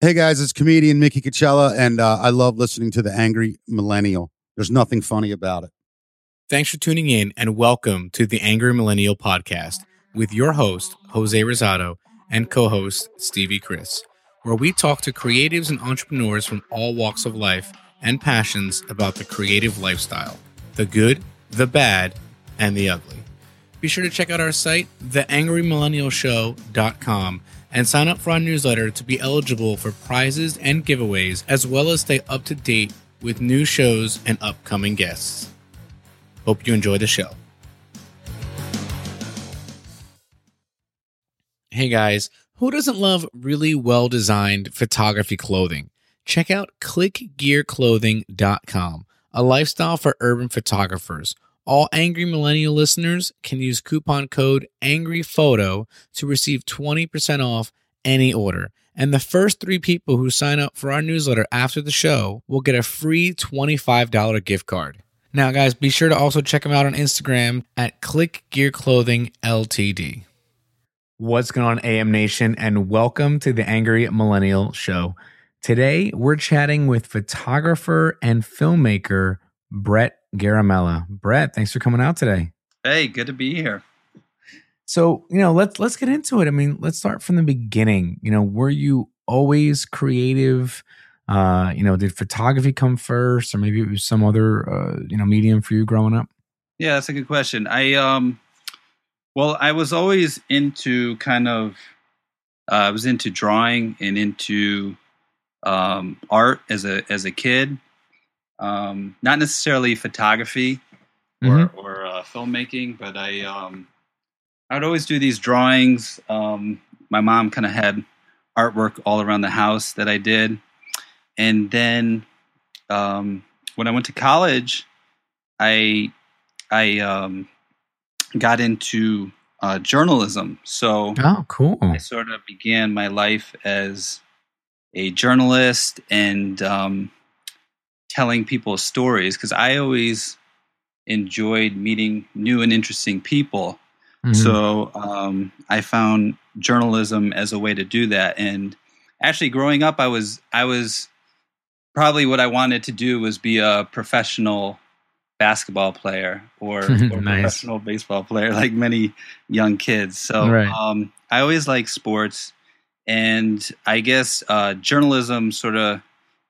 Hey guys, it's comedian Mickey Coachella, and uh, I love listening to the Angry Millennial. There's nothing funny about it. Thanks for tuning in and welcome to the Angry Millennial Podcast with your host, Jose Rosado, and co host, Stevie Chris, where we talk to creatives and entrepreneurs from all walks of life and passions about the creative lifestyle the good, the bad, and the ugly. Be sure to check out our site, theangrymillennialshow.com, and sign up for our newsletter to be eligible for prizes and giveaways, as well as stay up to date with new shows and upcoming guests. Hope you enjoy the show. Hey guys, who doesn't love really well designed photography clothing? Check out clickgearclothing.com, a lifestyle for urban photographers. All Angry Millennial listeners can use coupon code AngryPhoto to receive 20% off any order. And the first three people who sign up for our newsletter after the show will get a free $25 gift card. Now, guys, be sure to also check them out on Instagram at Click Gear Clothing Ltd. What's going on, AM Nation, and welcome to the Angry Millennial Show. Today, we're chatting with photographer and filmmaker Brett Garamella. Brett, thanks for coming out today. Hey, good to be here. So, you know, let's let's get into it. I mean, let's start from the beginning. You know, were you always creative? Uh, you know, did photography come first, or maybe it was some other uh, you know medium for you growing up? Yeah, that's a good question. I um, well, I was always into kind of, uh, I was into drawing and into um, art as a as a kid. Um, not necessarily photography or Mhm. or uh, filmmaking, but I um, I would always do these drawings. Um, my mom kind of had artwork all around the house that I did, and then um, when I went to college, I I um, got into uh, journalism. So Oh, cool. I sort of began my life as a journalist and um, telling people stories because I always enjoyed meeting new and interesting people. Mhm. So um, I found journalism as a way to do that. And actually, growing up, I was I was probably what I wanted to do was be a professional basketball player or, or Nice. professional baseball player, like many young kids. So Right. um, I always liked sports, and I guess uh, journalism sort of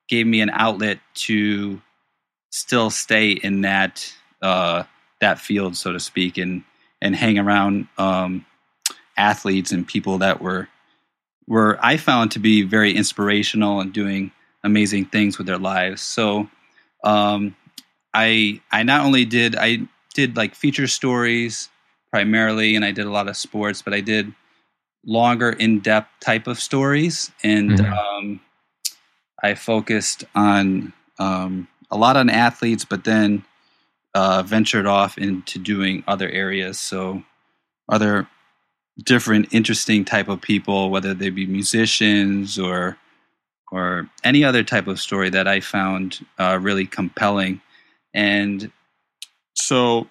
gave me an outlet to still stay in that uh, that field, so to speak, and and hang around um, athletes and people that were were I found to be very inspirational and doing amazing things with their lives. So um, I I not only did I did like feature stories primarily, and I did a lot of sports, but I did longer, in depth type of stories, and Mhm. um, I focused on um, a lot on athletes, but then uh, ventured off into doing other areas. So other different interesting type of people, whether they be musicians or or any other type of story that I found uh, really compelling, and so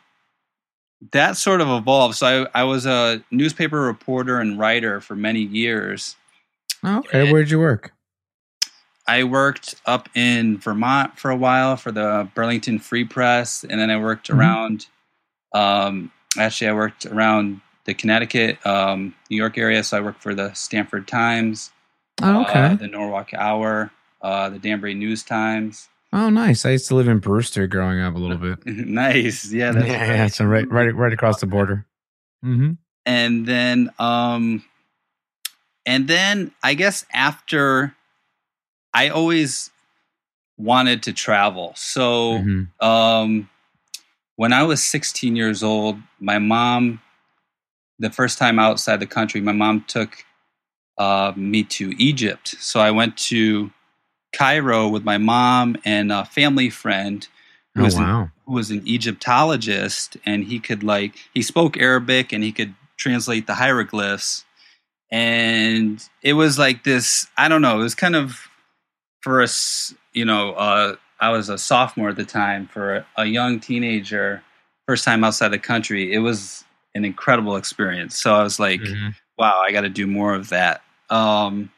that sort of evolved. So I, I was a newspaper reporter and writer for many years. okay, where'd you work? I worked up in Vermont for a while for the Burlington Free Press, and then I worked Mhm. around. Um, actually, I worked around the Connecticut, um, New York area. So I worked for the Stamford Times, Oh, okay. uh, the Norwalk Hour, uh, the Danbury News Times. oh, nice. I used to live in Brewster growing up a little bit. nice, yeah, yeah, that's yeah, so right, right, right across the border. Mm-hmm. and then um and then i guess after i always wanted to travel so Mhm. um when i was 16 years old my mom the first time outside the country my mom took uh, me to egypt so i went to cairo with my mom and a family friend who Oh was wow. who was an Egyptologist, and he could like he spoke Arabic and he could translate the hieroglyphs, and it was like this. I don't know. It was kind of for us, you know. Uh, I was a sophomore at the time. For a, a young teenager, first time outside the country, it was an incredible experience. So I was like, Mhm. wow, I got to do more of that. Um,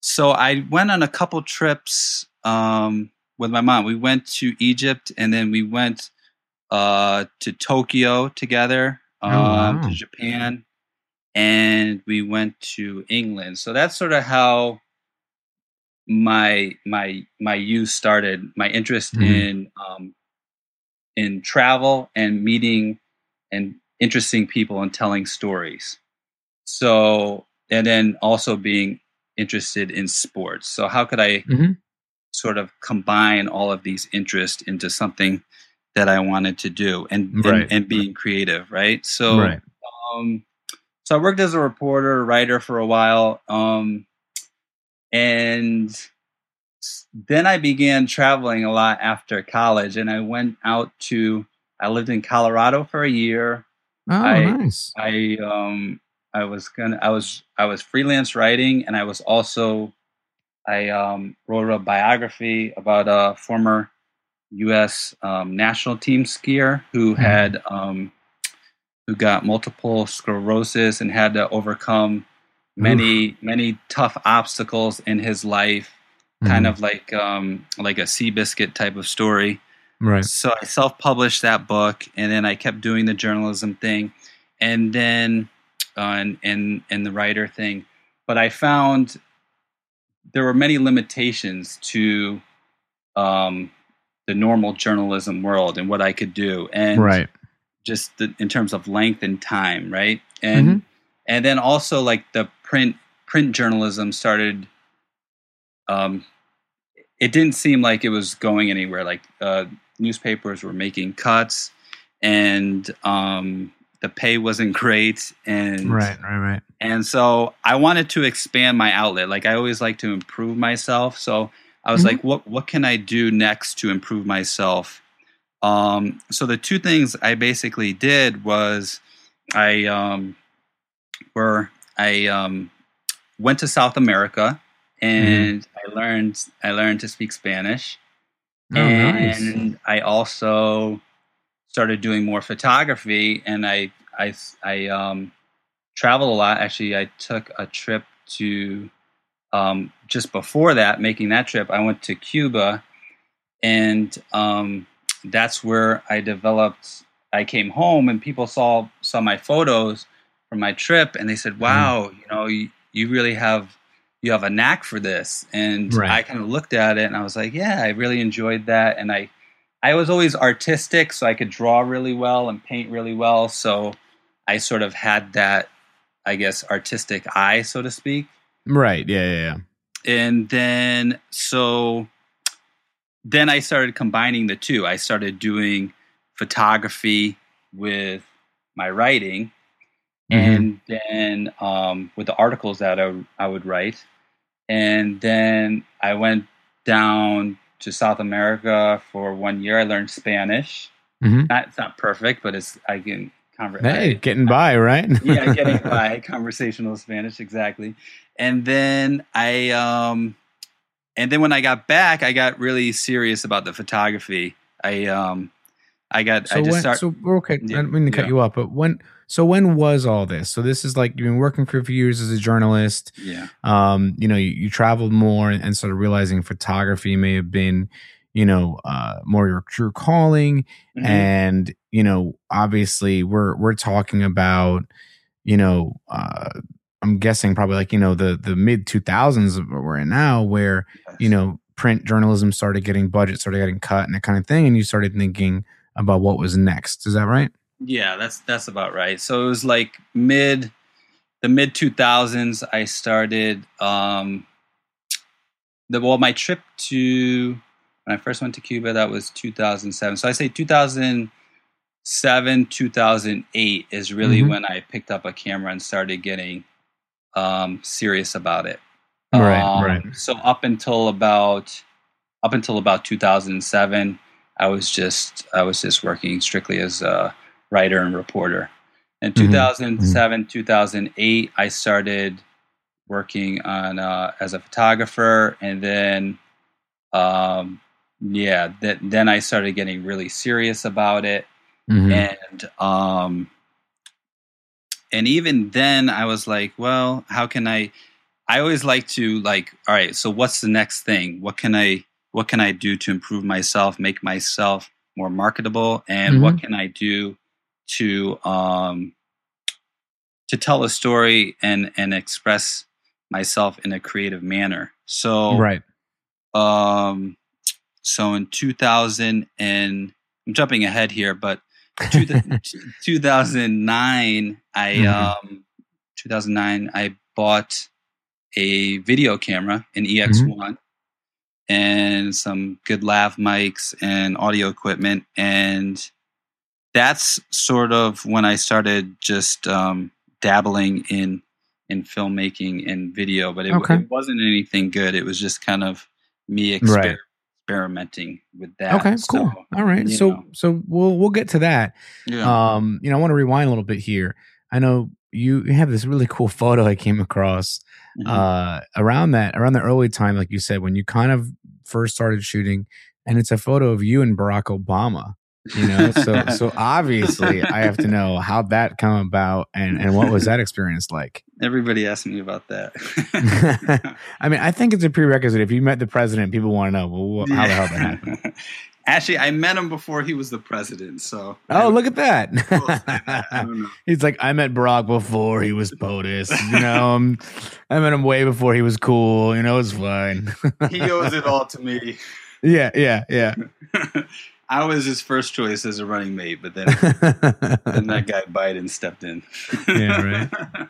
so I went on a couple trips um, with my mom. We went to Egypt and then we went uh, to Tokyo together, Oh, um, wow. to Japan, and we went to England. So that's sort of how my my my youth started. My interest Mhm. in um, in travel and meeting and interesting people and telling stories. So and then also being interested in sports. So how could I Mhm. sort of combine all of these interests into something that I wanted to do and Right. and, and being creative, right? So right. um, so I worked as a reporter, writer for a while, um, and then I began traveling a lot after college, and I went out to. I lived in Colorado for a year. Oh, I- nice. I um I was gonna I was I was freelance writing, and I was also I um, wrote a biography about a former U.S. Um, national team skier who Mhm. had um, who got multiple sclerosis and had to overcome many many tough obstacles in his life, kind Mhm. of like um, like a Seabiscuit type of story. right. So I self-published that book, and then I kept doing the journalism thing, and then uh, and and and the writer thing. But I found there were many limitations to um, the normal journalism world and what I could do, and Right. just the, in terms of length and time, right? And and then also like the print print journalism started. Um, it didn't seem like it was going anywhere. Like uh, newspapers were making cuts, and um, the pay wasn't great, and Right. Right. Right. and so I wanted to expand my outlet. Like I always like to improve myself. So I was Mhm. like, what what can I do next to improve myself? Um, so the two things I basically did was I um, were I um, went to South America and I learned I learned to speak Spanish Oh, nice. and I also started doing more photography, and I I I um, traveled a lot. Actually, I took a trip to um, just before that, making that trip. I went to Cuba, and um, that's where I developed. I came home, and people saw saw my photos from my trip, and they said, mm. "Wow, you know, you, you really have." You have a knack for this, and Right. I kind of looked at it and I was like, "Yeah, I really enjoyed that." And I, I was always artistic, so I could draw really well and paint really well. So I sort of had that, I guess, artistic eye, so to speak. Right. Yeah. Yeah. Yeah. And then, so then I started combining the two. I started doing photography with my writing, Mhm. and then um, with the articles that I, I would write. And then I went down to South America for one year. I learned Spanish. Mhm. Not, it's not perfect, but it's I can conver- Hey, I- getting by, right? yeah, getting by conversational Spanish exactly. And then I um and then when I got back, I got really serious about the photography. I um I got So I just when, start so we're okay. Yeah, I don't mean to cut yeah. you off, but when? So when was all this? So this is like you've been working for a few years as a journalist. yeah. Um, you know, you, you traveled more and, and started realizing photography may have been, you know, uh, more your true calling. Mhm. And you know, obviously, we're we're talking about, you know, uh, I'm guessing probably like you know the the mid 2000s of where we're in now, where you know print journalism started getting budget, started getting cut, and that kind of thing, and you started thinking about what was next. Is that right? Yeah, that's that's about right. So it was like mid the mid 2000s I started um the well my trip to when I first went to Cuba that was 2007. So I say 2007 2008 is really Mhm. when I picked up a camera and started getting um serious about it. Right, Um, right. So up until about up until about 2007 I was just I was just working strictly as a writer and reporter. In Mhm, 2007, 2008, I started working on uh, as a photographer, and then, um, yeah, th- then I started getting really serious about it, Mhm. and um, and even then, I was like, well, how can I? I always like to like, all right, so what's the next thing? What can I what can I do to improve myself, make myself more marketable, and what Mm-hmm. can I do to um to tell a story and and express myself in a creative manner. So right. um so in 2000 and I'm jumping ahead here, but two, 2009 I Mhm. um 2009 I bought a video camera, an EX1 and some good lav mics and audio equipment and that's sort of when I started just um dabbling in in filmmaking and video, but it, Okay. it wasn't anything good. It was just kind of me exper- Right. experimenting with that. Okay, So, cool. All right. So know, so we'll we'll get to that. yeah. Um, you know, I want to rewind a little bit here. I know you have this really cool photo I came across Mhm. uh around that around the early time, like you said, when you kind of first started shooting, and it's a photo of you and Barack Obama. You know, so so obviously I have to know how that come about and and what was that experience like. Everybody asked me about that. I mean, I think it's a prerequisite. If you met the president, people want to know well, how the hell that happened. Actually, I met him before he was the president. So Oh, look at that! He's like, I met Barack before he was POTUS. You know, um, I met him way before he was cool. You know, it's fine. He owes it all to me. yeah, yeah, yeah. I was his first choice as a running mate, but then then that guy Biden stepped in. Yeah, right.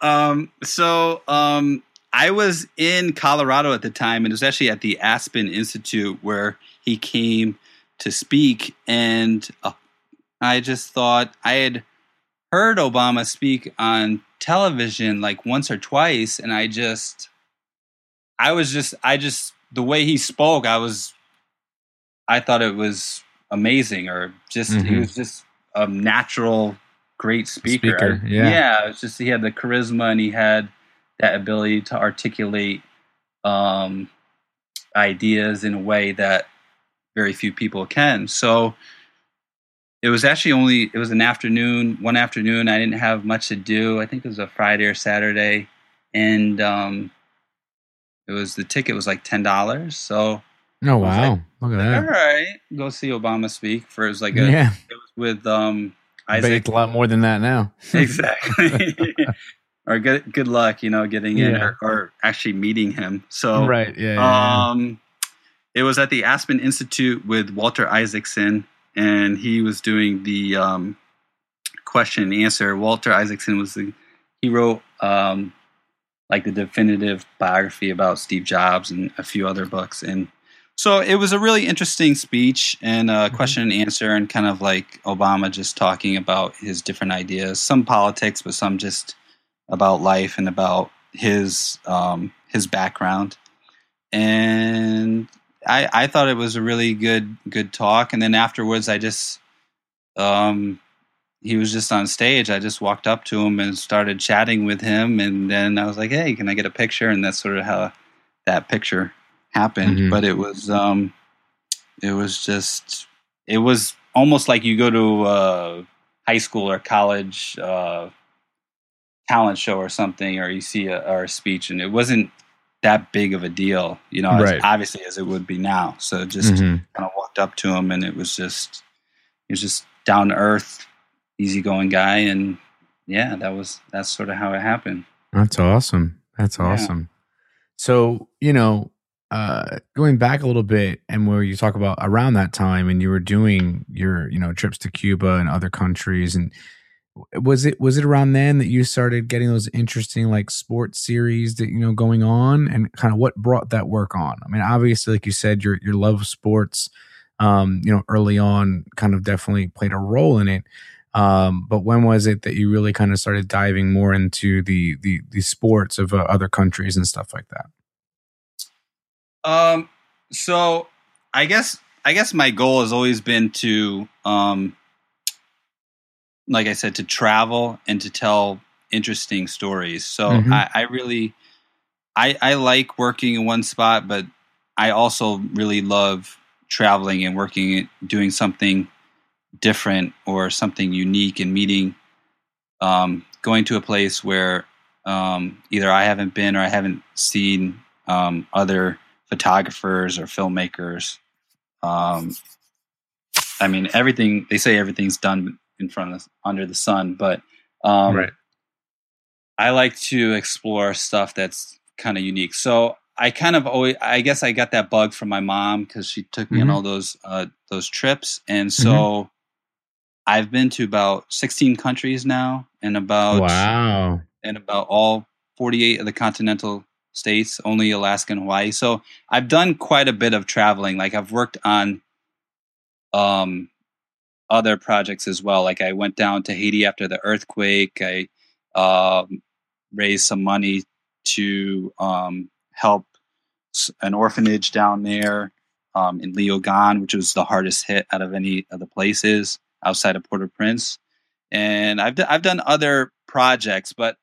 um, so um, I was in Colorado at the time, and it was actually at the Aspen Institute where he came to speak. And uh, I just thought I had heard Obama speak on television like once or twice, and I just, I was just, I just, the way he spoke, I was, I thought it was amazing, or just, he Mhm. was just a natural, great speaker. Speaker, yeah. yeah, it's just he had the charisma and he had that ability to articulate um, ideas in a way that very few people can. So it was actually only it was an afternoon, one afternoon. I didn't have much to do. I think it was a Friday or Saturday, and um, it was the ticket was like ten dollars. So Oh wow, look at that. All right, go see Obama speak for it was like a Yeah, it was with um Isaac a lot more than that now. exactly. or good good luck, you know, getting in or, or actually meeting him. So right? Yeah. yeah, yeah. um it was at the Aspen Institute with Walter Isaacson and he was doing the um question and answer. Walter Isaacson was the he wrote um like the definitive biography about Steve Jobs and a few other books and so it was a really interesting speech and a Mhm. question and answer and kind of like Obama just talking about his different ideas, some politics, but some just about life and about his um, his background. And I I thought it was a really good good talk. And then afterwards, I just um, he was just on stage. I just walked up to him and started chatting with him. And then I was like, "Hey, can I get a picture?" And that's sort of how that picture happened. Mhm. But it was um, it was just it was almost like you go to a high school or college uh, talent show or something, or you see a, or a speech, and it wasn't that big of a deal, you know, Right. as obviously as it would be now. So just Mhm. kind of walked up to him, and it was just he was just down to earth, easygoing guy, and yeah, that was that's sort of how it happened. That's awesome. That's Yeah. awesome. So, you know, uh going back a little bit and where you talk about around that time and you were doing your, you know, trips to Cuba and other countries and was it was it around then that you started getting those interesting like sports series that you know going on and kind of what brought that work on? I mean, obviously like you said your your love of sports um, you know, early on kind of definitely played a role in it. Um, but when was it that you really kind of started diving more into the the the sports of uh, other countries and stuff like that? Um, so I guess I guess my goal has always been to, um, like I said, to travel and to tell interesting stories. So Mhm. I, I really, I I like working in one spot, but I also really love traveling and working, doing something different or something unique and meeting, um, going to a place where um, either I haven't been or I haven't seen um, other photographers or filmmakers. Um, I mean, everything they say everything's done in front of under the sun, but um, right. I like to explore stuff that's kind of unique. So I kind of always, I guess I got that bug from my mom because she took me Mhm. on all those uh, those trips, and so Mm-hmm. I've been to about 16 countries now, and about Wow. and about all 48 of the continental states, only Alaska and Hawaii. So I've done quite a bit of traveling. Like I've worked on um other projects as well. Like I went down to Haiti after the earthquake. I um, raised some money to um, help an orphanage down there um, in Léogâne, which was the hardest hit out of any of the places outside of Port-au-Prince. And I've d- I've done other projects, but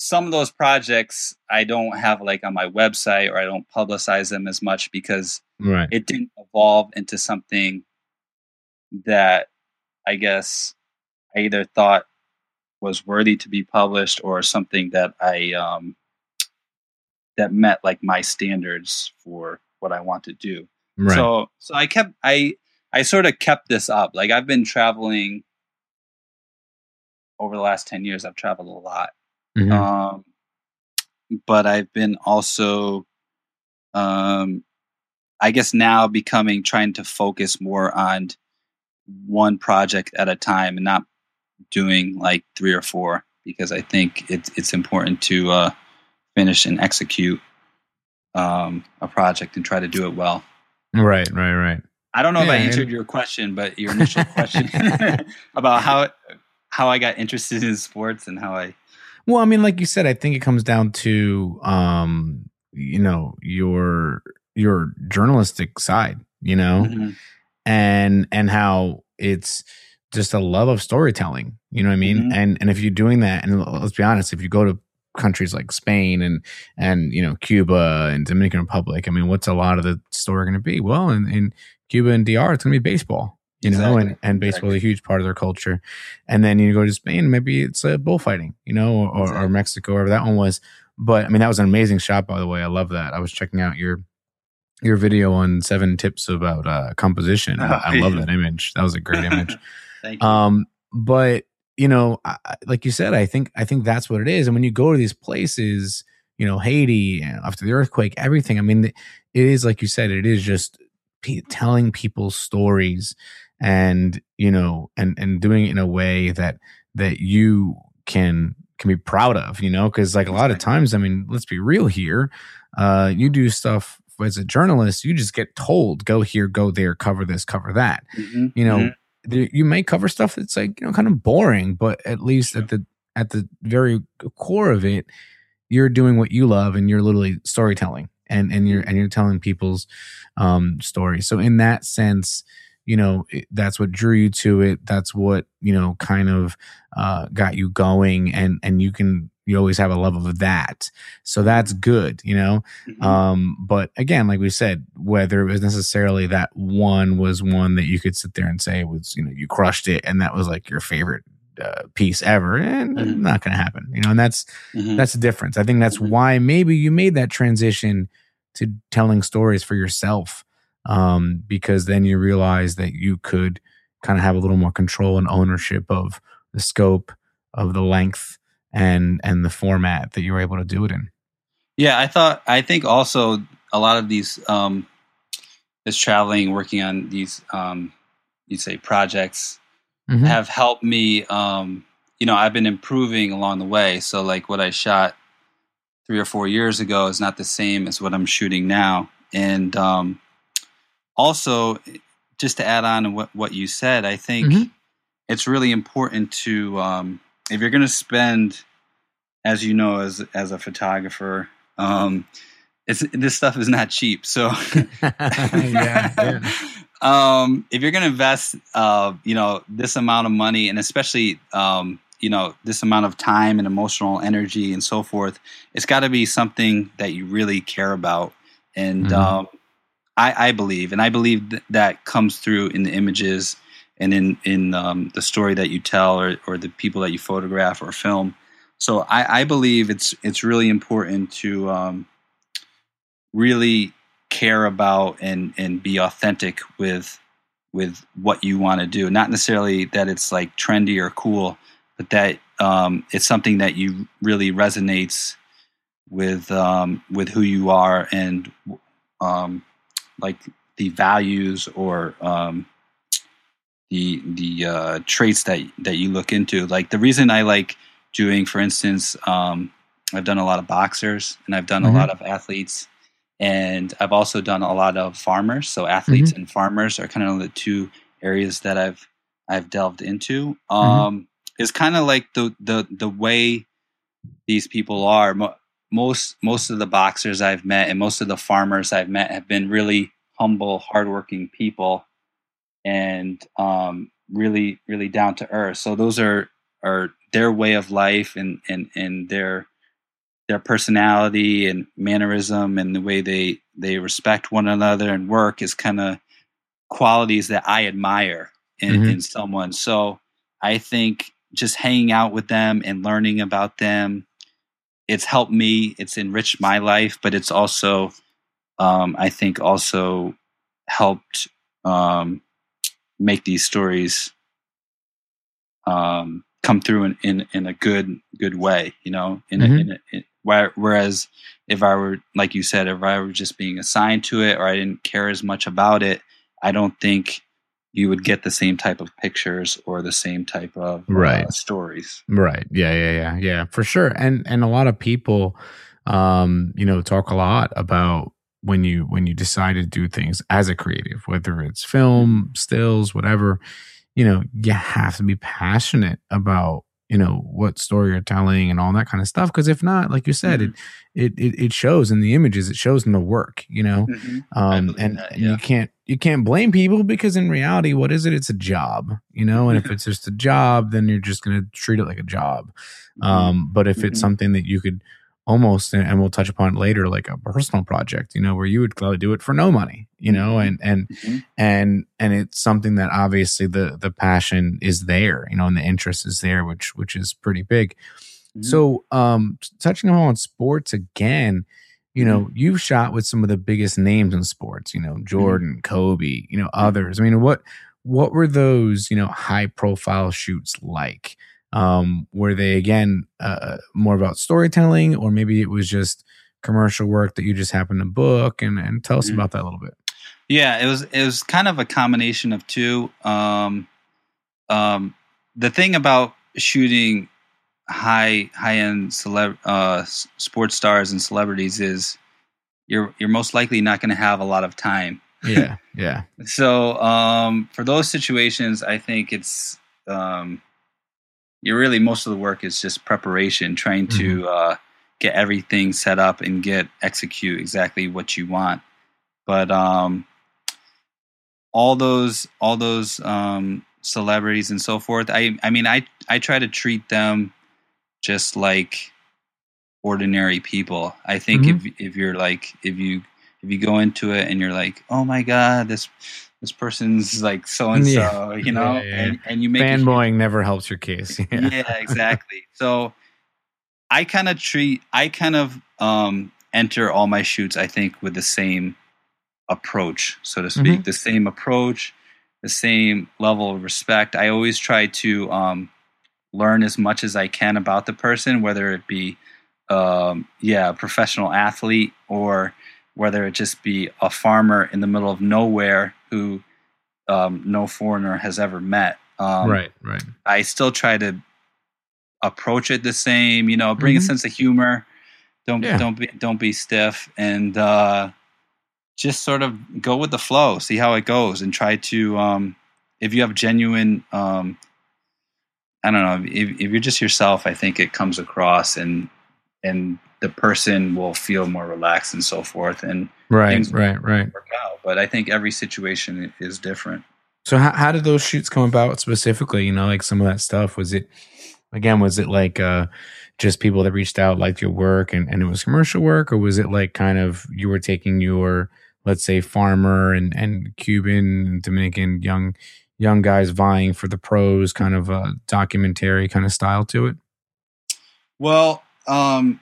some of those projects I don't have like on my website or I don't publicize them as much because Right. it didn't evolve into something that I guess I either thought was worthy to be published or something that I um, that met like my standards for what I want to do. Right. So so I kept I I sort of kept this up. Like I've been traveling over the last 10 years I've traveled a lot. Mhm. Um but I've been also um I guess now becoming trying to focus more on one project at a time and not doing like three or four because I think it's it's important to uh finish and execute um a project and try to do it well. right. Right. Right. I don't know if I answered your question, but your initial question about how how I got interested in sports and how I Well, I mean, like you said, I think it comes down to um, you know, your your journalistic side, you know, Mhm. And and how it's just a love of storytelling. You know what I mean? Mhm. And and if you're doing that, and let's be honest, if you go to countries like Spain and and you know Cuba and Dominican Republic, I mean, what's a lot of the story going to be? Well, in, in Cuba and DR, it's going to be baseball. You know, and, and baseball is a huge part of their culture. And then you go to Spain, maybe it's uh, bullfighting, you know, or, or Mexico, wherever that one was. But I mean, that was an amazing shot, by the way. I love that. I was checking out your your video on seven tips about uh, composition. I, I love that image. That was a great image. Thank you. Um, but you know, I, like you said, I think I think that's what it is. And when you go to these places, you know, Haiti after the earthquake, everything. I mean, it is like you said, it is just pe- telling people's stories, and you know, and and doing it in a way that that you can can be proud of. You know, because like a lot of times, I mean, let's be real here. Uh, you do stuff as a journalist, you just get told, go here, go there, cover this, cover that. Mhm. you know Mhm. there- you may cover stuff that's like you know kind of boring but at least at the at the very core of it you're doing what you love and you're literally storytelling and and you're and you're telling people's um stories. So in that sense you know it, that's what drew you to it. That's what you know kind of uh got you going and and you can you always have a love of that so that's good you know Mhm. um, but again, like we said, whether it was necessarily that one was one that you could sit there and say was, you know, you crushed it and that was like your favorite uh, piece ever, and Mhm. not going to happen, you know. And that's Mhm. that's the difference. I think that's Mhm. why maybe you made that transition to telling stories for yourself, um, because then you realize that you could kind of have a little more control and ownership of the scope, of the length, and and the format that you were able to do it in. Yeah, I thought I think also a lot of these um this traveling, working on these um you'd say projects Mhm. have helped me um you know, I've been improving along the way. So like what I shot three or four years ago is not the same as what I'm shooting now. And um also just to add on to what, what you said, I think Mhm. it's really important to um if you're gonna spend as you know as as a photographer um it's this stuff is not cheap so yeah, yeah. um if you're going to invest uh you know this amount of money and especially um you know this amount of time and emotional energy and so forth it's got to be something that you really care about and Mhm. um i i believe and i believe th- that comes through in the images and in in um, the story that you tell or or the people that you photograph or film so I, I believe it's it's really important to um, really care about and and be authentic with with what you want to do. Not necessarily that it's like trendy or cool, but that um, it's something that you really resonates with um, with who you are and um, like the values or um, the the uh, traits that that you look into. Like the reason I like doing, for instance, um, I've done a lot of boxers and I've done Mhm. a lot of athletes, and I've also done a lot of farmers. So athletes and farmers are kind of the two areas that I've I've delved into. Um, Is kind of like the the the way these people are. Most most of the boxers I've met and most of the farmers I've met have been really humble, hardworking people, and um, really really down to earth. So those are are their way of life and and and their their personality and mannerism and the way they they respect one another and work is kind of qualities that I admire in, Mhm. in someone. So I think just hanging out with them and learning about them, it's helped me. It's enriched my life, but it's also, um, I think, also helped um, make these stories um, come through in, in, in a good good way. You know, in, Mhm. a, in, a, in where, whereas if I were, like you said, if I were just being assigned to it or I didn't care as much about it, I don't think you would get the same type of pictures or the same type of uh, Right. stories. Right. Yeah, yeah, yeah, yeah, for sure. And and a lot of people um, you know, talk a lot about when you when you decide to do things as a creative, whether it's film, stills, whatever, you know, you have to be passionate about, you know, what story you're telling and all that kind of stuff. Cause if not, like you said, it, it it it shows in the images, it shows in the work, you know. Um, and, that, and yeah. you can't you can't blame people because in reality, what is it? It's a job, you know. And if it's just a job, then you're just going to treat it like a job. Um, but if it's Mhm. something that you could almost, and- we'll touch upon it later, like a personal project, you know, where you would gladly do it for no money, you know, and and Mhm. and and it's something that obviously the the passion is there, you know, and the interest is there, which which is pretty big. Mhm. So, um, touching on sports again, you know, Mm-hmm. you've shot with some of the biggest names in sports. You know, Jordan, Kobe, you know, Mm-hmm. others. I mean, what what were those you know high profile shoots like? Um, were they again uh, more about storytelling, or maybe it was just commercial work that you just happened to book? And and tell us Mhm. about that a little bit. Yeah, it was it was kind of a combination of two. Um, um, the thing about shooting high high end celeb uh, sports stars and celebrities is you're you're most likely not going to have a lot of time. Yeah, yeah, So um, for those situations, I think it's um, you're really most of the work is just preparation, trying to uh, get everything set up and get execute exactly what you want. But um, all those all those um, celebrities and so forth, I I mean I I try to treat them just like ordinary people. I think if if you're like if you if you go into it and you're like, oh my god, this this person's like so and so, you know, Yeah, yeah, yeah. and and you make fanboying never helps your case. Yeah, yeah, exactly. so I kind of treat, I kind of um, enter all my shoots, I think, with the same approach, so to speak, the same approach, the same level of respect. I always try to um, learn as much as I can about the person, whether it be, um, yeah, a professional athlete or whether it just be a farmer in the middle of nowhere who um, no foreigner has ever met. Um, right, right. I still try to approach it the same. You know, bring Mhm. a sense of humor. Don't Yeah. don't be don't be stiff, and uh, just sort of go with the flow. See how it goes, and try to. Um, if you have genuine, um, I don't know, if, if you're just yourself, I think it comes across, and and the person will feel more relaxed and so forth, and Right, right, right. work out. But I think every situation is different. So how how did those shoots come about specifically? You know, like some of that stuff was it again was it like uh just people that reached out liked your work and, and it was commercial work or was it like kind of you were taking your let's say farmer and and Cuban and Dominican young young guys vying for the pros kind of a documentary kind of style to it? Well, um,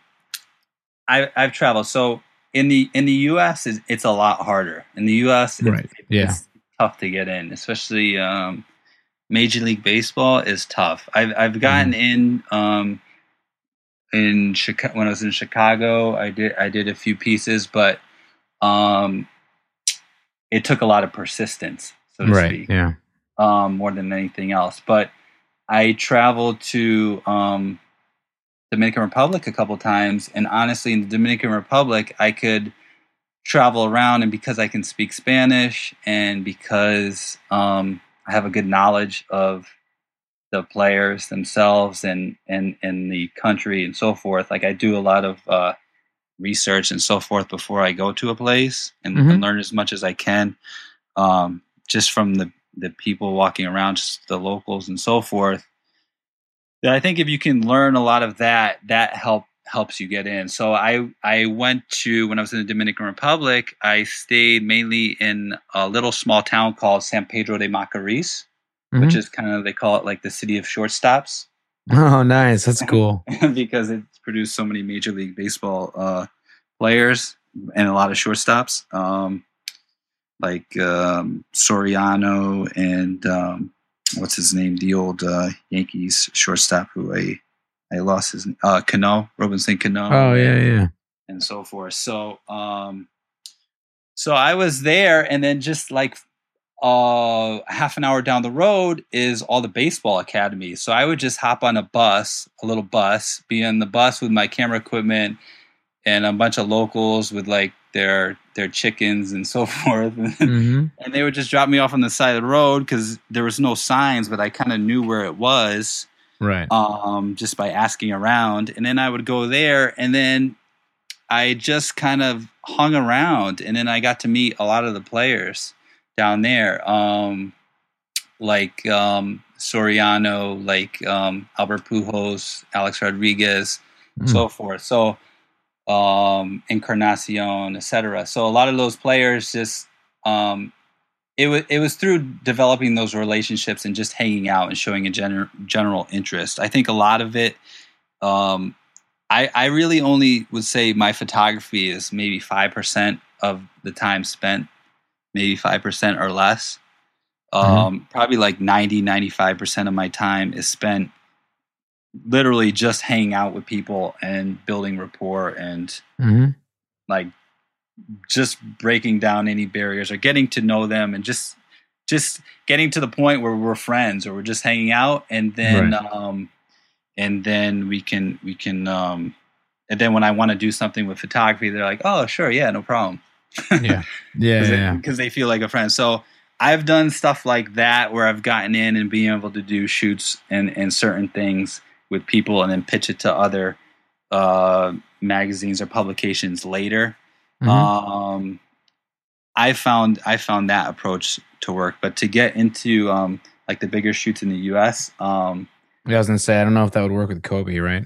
I, I've traveled. So in the in the U.S., it's, it's a lot harder. In the U.S., it's, Right. Yeah. it's tough to get in, especially um, Major League Baseball is tough. I've I've gotten in um, in Chicago when I was in Chicago. I did I did a few pieces, but um, it took a lot of persistence, so to Right. speak Yeah. um, more than anything else. But I traveled to um, Dominican Republic a couple times, and honestly, in the Dominican Republic, I could travel around, and because I can speak Spanish, and because um, I have a good knowledge of the players themselves and and and the country and so forth, like I do a lot of uh, research and so forth before I go to a place and, Mhm. and learn as much as I can, um, just from the the people walking around, just the locals and so forth. That I think if you can learn a lot of that, that help helps you get in. So I I went to when I was in the Dominican Republic, I stayed mainly in a little small town called San Pedro de Macorís, which Mhm. is kind of they call it like the city of shortstops Oh, nice. That's cool. because it's produced so many major league baseball uh, players and a lot of shortstops, um, like um, Soriano and um, what's his name, the old uh, Yankees shortstop who I I lost his uh, Cano, Robinson Cano, Oh, yeah, yeah. and so forth. So um, so I was there, and then just like uh half an hour down the road is all the baseball academy so i would just hop on a bus a little bus be on the bus with my camera equipment and a bunch of locals with like their their chickens and so forth hmm and they would just drop me off on the side of the road because there was no signs but i kind of knew where it was Right. um, just by asking around. And then I would go there, and then I just kind of hung around, and then I got to meet a lot of the players down there, um, like um, Soriano, like um, Albert Pujols, Alex Rodriguez, Mm. so forth. So um, Encarnacion, etc. So a lot of those players just um, it was it was through developing those relationships and just hanging out and showing a gener- general interest. I think a lot of it. Um, I I really only would say my photography is maybe five percent of the time spent, maybe five percent or less. Um, Probably like 90, 95 percent of my time is spent literally just hanging out with people and building rapport and hmm like just breaking down any barriers or getting to know them and just just getting to the point where we're friends or we're just hanging out and then um and then we can we can um and then when I want to do something with photography they're like oh sure yeah no problem Yeah. Yeah. because yeah. 'cause they feel like a friend so I've done stuff like that where I've gotten in and being able to do shoots and and certain things with people and then pitch it to other uh magazines or publications later Mhm. um, I found I found that approach to work, but to get into um, like the bigger shoots in the U.S., um, Yeah, I was gonna say I don't know if that would work with Kobe, right?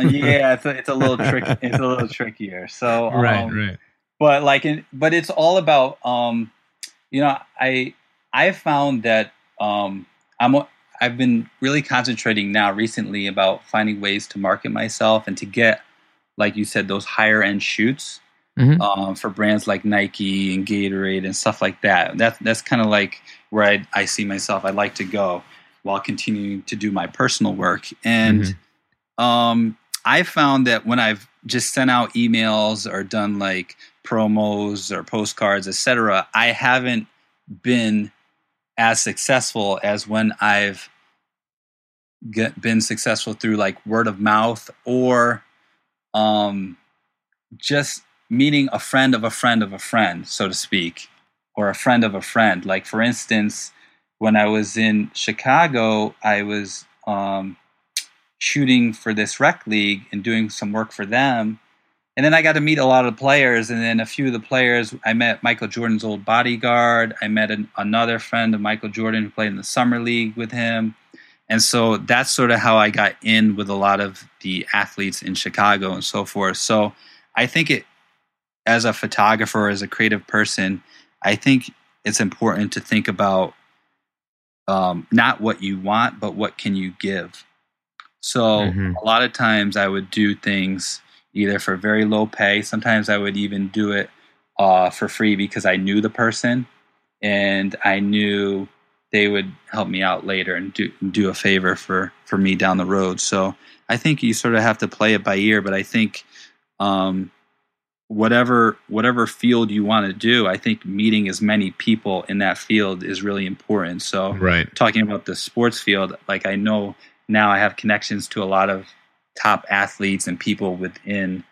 yeah, it's a, it's a little trick. It's a little trickier. So um, right, right. but like, in, but it's all about um, you know, I I found that um, I'm I've been really concentrating now recently about finding ways to market myself and to get, like you said, those higher end shoots. Mhm. um, for brands like Nike and Gatorade and stuff like that. That that's kind of like where I, I see myself. I'd like to go while continuing to do my personal work. And Mhm. um, I found that when I've just sent out emails or done like promos or postcards, etc., I haven't been as successful as when I've get, been successful through like word of mouth or um, just meeting a friend of a friend of a friend, so to speak, or a friend of a friend. Like for instance, when I was in Chicago, I was um, shooting for this rec league and doing some work for them. And then I got to meet a lot of the players, and then a few of the players. I met Michael Jordan's old bodyguard. I met an, another friend of Michael Jordan who played in the summer league with him, and so that's sort of how I got in with a lot of the athletes in Chicago and so forth. So I think it, as a photographer, as a creative person, I think it's important to think about um, not what you want, but what can you give. So Mhm. a lot of times I would do things either for very low pay. Sometimes I would even do it uh, for free because I knew the person and I knew they would help me out later and do do a favor for for me down the road. So I think you sort of have to play it by ear. But I think um, whatever whatever field you want to do, I think meeting as many people in that field is really important. So Right. talking about the sports field, like I know now I have connections to a lot of top athletes and people within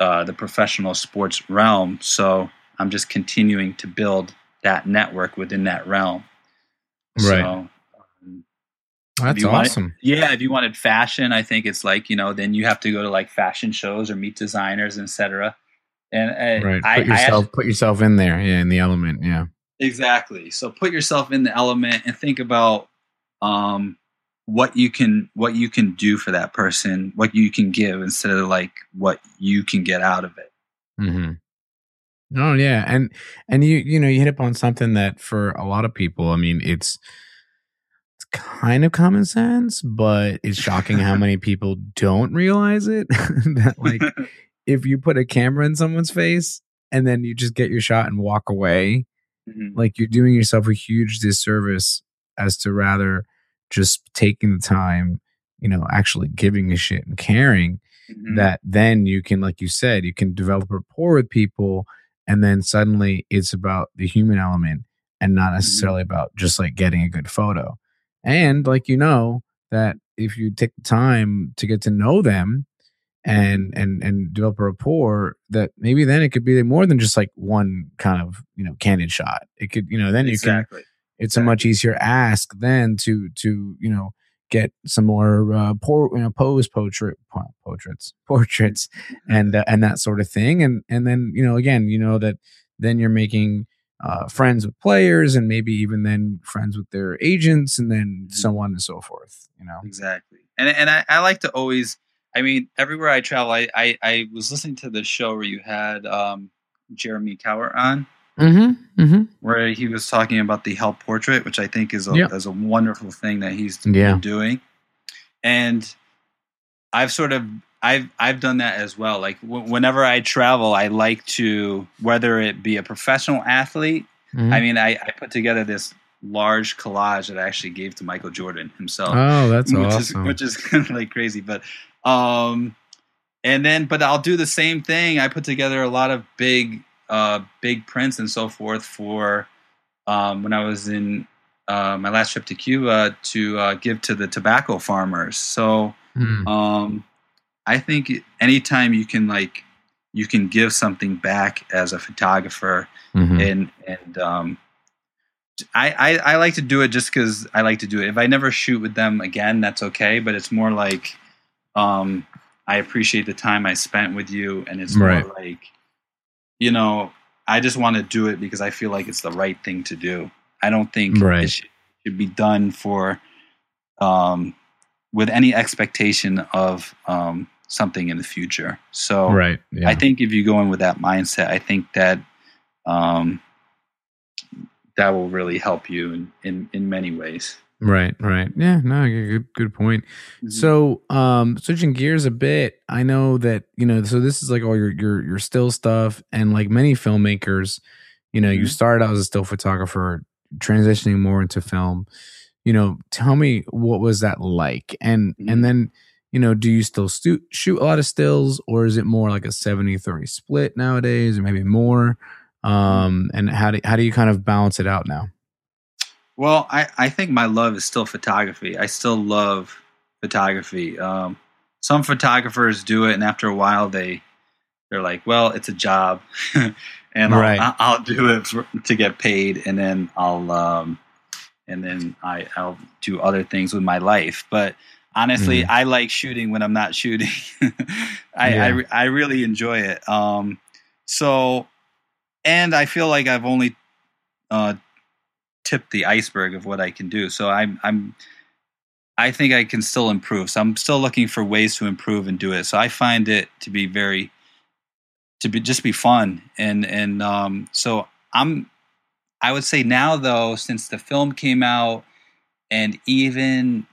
uh, the professional sports realm. So I'm just continuing to build that network within that realm. Right. So, um, That's you want it- awesome. yeah, if you wanted fashion, I think it's like you know, then you have to go to like fashion shows or meet designers, etc. And uh, Right. I, Put yourself put yourself in there. Yeah, in the element. Yeah. Exactly. So put yourself in the element and think about um, what you can what you can do for that person, what you can give instead of like what you can get out of it. Mm-hmm. Oh yeah, and and you you know you hit upon something that for a lot of people, I mean, it's it's kind of common sense, but it's shocking how many people don't realize it. that like if you put a camera in someone's face and then you just get your shot and walk away, Mhm. like you're doing yourself a huge disservice as to rather just taking the time, you know, actually giving a shit and caring Mhm. that then you can like you said you can develop rapport with people and then suddenly it's about the human element and not necessarily about just like getting a good photo. And like you know that if you take the time to get to know them and and and develop a rapport that maybe then it could be more than just like one kind of you know candid shot. It could you know then you can it's a much easier ask than to to you know get some more uh, por- you know, pose portrait portraits portraits and uh, and that sort of thing. And and then you know again you know that then you're making uh, friends with players and maybe even then friends with their agents and then Mhm. so on and so forth you know? Exactly. And and I, I like to always I mean, everywhere I travel I, I, I was listening to the show where you had um, Jeremy Cowart on, mm-hmm mm-hmm where he was talking about the help portrait, which I think is a Yeah. is a wonderful thing that he's Yeah. been doing. And I've sort of I've I've done that as well. Like w- whenever I travel, I like to whether it be a professional athlete. Mm-hmm. I mean, I, I put together this large collage that I actually gave to Michael Jordan himself oh that's which awesome is which is kind of like crazy but um and then but i'll do the same thing i put together a lot of big uh big prints and so forth for um when i was in uh, my last trip to cuba to uh, give to the tobacco farmers so Mm. um i think anytime you can like you can give something back as a photographer Mhm. and and um, I, I I like to do it just because I like to do it. If I never shoot with them again, that's okay. But it's more like um, I appreciate the time I spent with you, and it's Right. more like you know I just want to do it because I feel like it's the right thing to do. I don't think Right. it should, should be done for um, with any expectation of um, something in the future. So right yeah I think if you go in with that mindset, I think that um, that will really help you in, in, in many ways. Right, right. Yeah, no, good good point. So, um switching gears a bit, I know that, you know, so this is like all your your your still stuff and like many filmmakers, you know, you Mhm. started out as a still photographer, transitioning more into film. You know, tell me what was that like? And Mhm. and then, you know, do you still stu- shoot a lot of stills or is it more like a 70-30 split nowadays or maybe more? Um and how do how do you kind of balance it out now? Well, I, I think my love is still photography. I still love photography. Um, some photographers do it, and after a while, they they're like, "Well, it's a job," and Right. I'll, I'll do it for, to get paid, and then I'll um, and then I I'll do other things with my life. But honestly, I like shooting when I'm not shooting. I Yeah. I, I really enjoy it. Um, so, and I feel like I've only uh, tipped the iceberg of what I can do. So I'm I'm I think I can still improve. So I'm still looking for ways to improve and do it. So I find it to be very to be just be fun and and um so I'm I would say now though since the film came out and even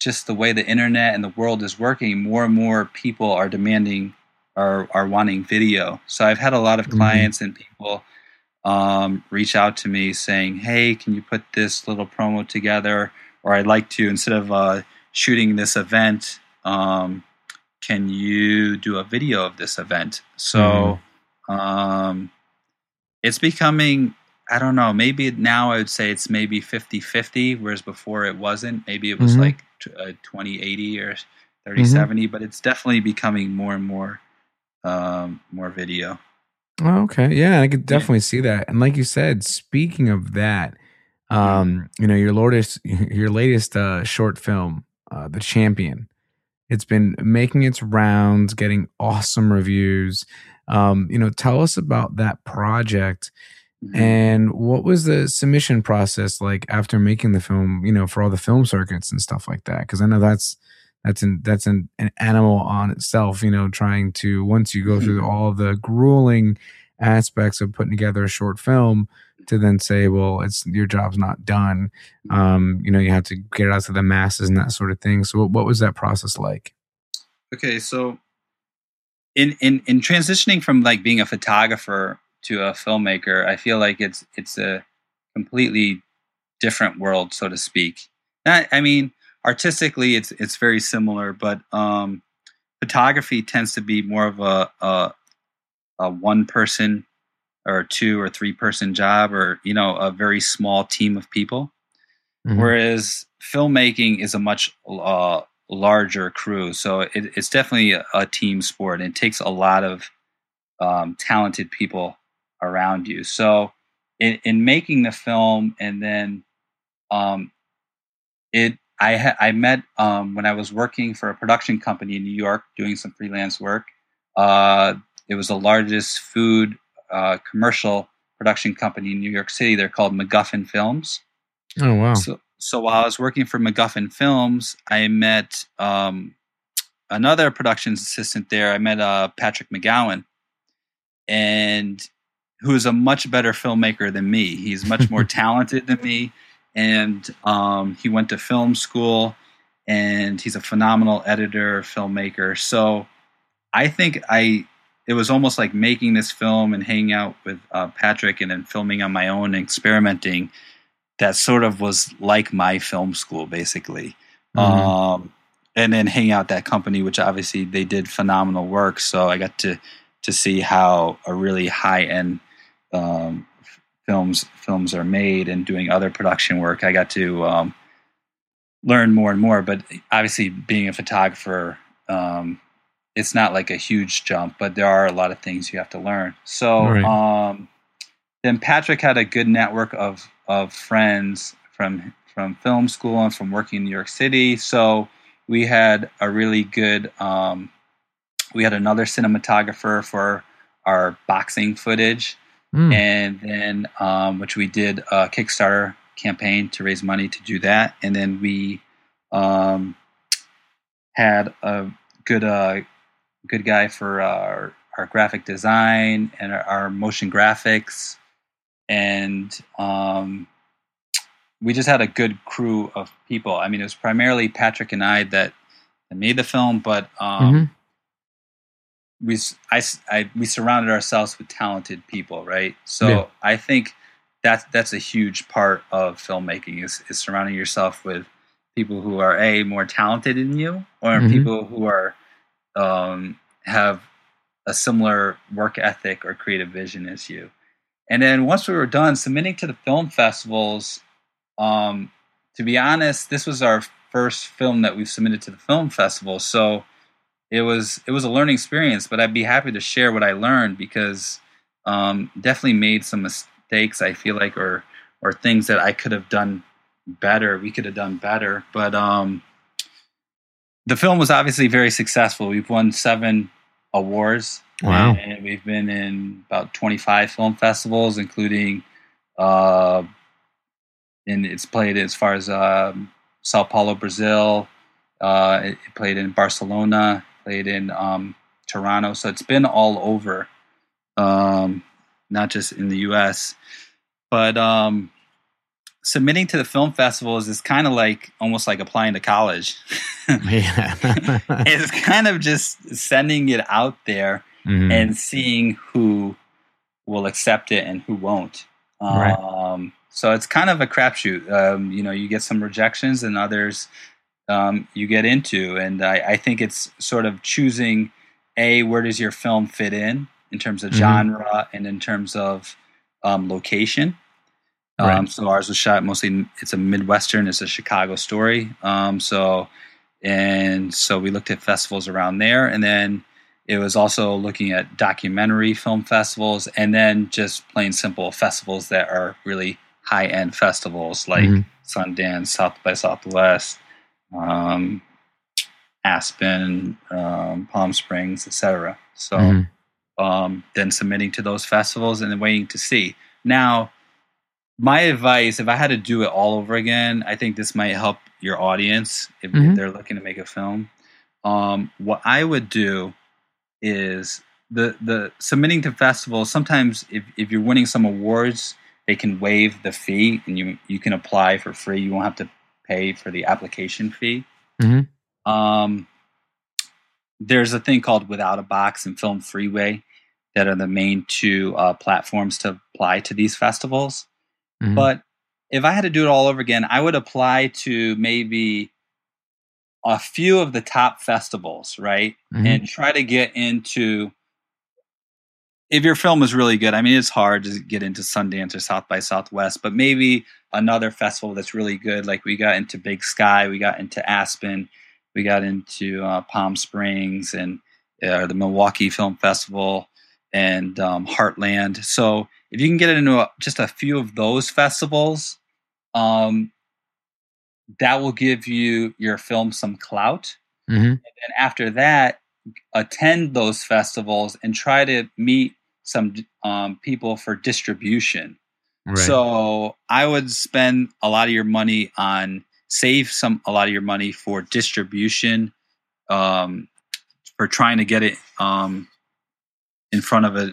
just the way the internet and the world is working, more and more people are demanding are are wanting video. So I've had a lot of Mhm. clients and people um, reach out to me saying, "Hey, can you put this little promo together?" Or I'd like to instead of uh, shooting this event, um, can you do a video of this event? So um, it's becoming. I don't know. Maybe now I would say it's maybe 50-50, whereas before it wasn't. Maybe it was Mhm. like t- uh, 20-80 or 30-70, but it's definitely becoming more and more um, more video. Oh, okay. Yeah, I could definitely see that. And like you said, speaking of that, um, you know, your latest your latest uh short film, uh, The Champion, it's been making its rounds, getting awesome reviews. Um, you know, tell us about that project and what was the submission process like after making the film, you know, for all the film circuits and stuff like that? Because I know that's that's an that's an, an animal on itself, you know, trying to once you go through all the grueling aspects of putting together a short film to then say, well, it's your job's not done. Um, you know, you have to get it out to the masses and that sort of thing. So what, what was that process like? Okay, so in in in transitioning from like being a photographer to a filmmaker, I feel like it's it's a completely different world, so to speak. I, I mean, artistically, it's it's very similar, but um, photography tends to be more of a a, a one person or two or three person job, or you know, a very small team of people. Mhm. Whereas filmmaking is a much uh, larger crew, so it, it's definitely a, a team sport. And it takes a lot of um, talented people around you. So in, in making the film, and then um, it, I ha- I met um, when I was working for a production company in New York doing some freelance work. Uh, it was the largest food uh, commercial production company in New York City. They're called MacGuffin Films. Oh wow. So, so while I was working for MacGuffin Films, I met um, another production assistant there. I met uh, Patrick McGowan, and who is a much better filmmaker than me. He's much more talented than me, and um, he went to film school, and he's a phenomenal editor, filmmaker. So I think I. It was almost like making this film and hanging out with uh, Patrick and then filming on my own and experimenting that sort of was like my film school basically Mhm. um, and then hang out that company which obviously they did phenomenal work so i got to to see how a really high end um, films films are made and doing other production work i got to um, learn more and more but obviously being a photographer um, it's not like a huge jump but there are a lot of things you have to learn so Right. um, then Patrick had a good network of of friends from from film school and from working in New York City. So we had a really good. Um, we had another cinematographer for our boxing footage, Mm. and then um, which we did a Kickstarter campaign to raise money to do that, and then we um, had a good uh, good guy for our, our graphic design and our, our motion graphics, and um, we just had a good crew of people. I mean, it was primarily Patrick and I that, that made the film, but um, Mhm. We I, I- we surrounded ourselves with talented people, right? So Yeah. I think that's that's a huge part of filmmaking is is surrounding yourself with people who are a more talented than you, or Mhm. people who are um, have a similar work ethic or creative vision as you. And then once we were done submitting to the film festivals, um, to be honest, this was our first film that we've submitted to the film festival. So it was it was a learning experience, but I'd be happy to share what I learned because um, definitely made some mistakes. I feel like or or things that I could have done better. We could have done better, but um, the film was obviously very successful. We've won seven awards. Wow. And we've been in about 25 film festivals, including, uh, and it's played as far as um, Sao Paulo, Brazil. Uh, it, it played in Barcelona, played in um, Toronto. So it's been all over, um, not just in the U.S. But um, submitting to the film festivals is kind of like almost like applying to college. yeah. it's kind of just sending it out there Mhm. and seeing who will accept it and who won't. Right. Um, so it's kind of a crapshoot. Um, you know, you get some rejections and others um, you get into, and I, I think it's sort of choosing a where does your film fit in in terms of Mhm. genre and in terms of um, location. Um, So ours was shot mostly. It's a midwestern. It's a Chicago story. Um, so and so we looked at festivals around there, and then it was also looking at documentary film festivals, and then just plain simple festivals that are really high end festivals like Mhm. Sundance, South by Southwest, um, Aspen, um, Palm Springs, etc. So Mhm. um, then submitting to those festivals and then waiting to see. Now, my advice, if I had to do it all over again, I think this might help your audience if, Mhm. if they're looking to make a film. Um, what I would do is the the submitting to festivals. Sometimes, if, if you're winning some awards, they can waive the fee and you you can apply for free. You won't have to pay for the application fee. Mhm. Um, there's a thing called Without a Box and Film Freeway that are the main two uh, platforms to apply to these festivals. Mhm. But if I had to do it all over again, I would apply to maybe a few of the top festivals, right? Mhm. And try to get into. If your film is really good, I mean, it's hard to get into Sundance or South by Southwest, but maybe another festival that's really good. Like we got into Big Sky, we got into Aspen, we got into uh, Palm Springs, and uh, the Milwaukee Film Festival and um, Heartland. So if you can get into a, just a few of those festivals, um, that will give you your film some clout. Mhm. And after that, attend those festivals and try to meet some um, people for distribution. Right. So I would spend a lot of your money on save some a lot of your money for distribution, um, for trying to get it um, in front of a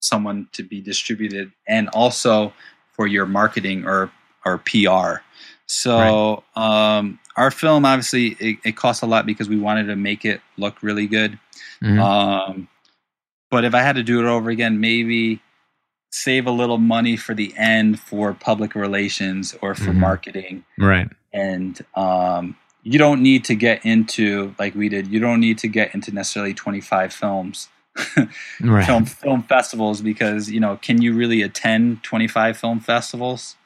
someone to be distributed, and also for your marketing or or PR. So um, our film obviously it, it cost a lot because we wanted to make it look really good. Mhm. Um, but if I had to do it over again, maybe save a little money for the end for public relations or for Mhm. marketing. right. And um, you don't need to get into like we did. You don't need to get into necessarily twenty five films, Right. film film festivals because you know can you really attend twenty five film festivals?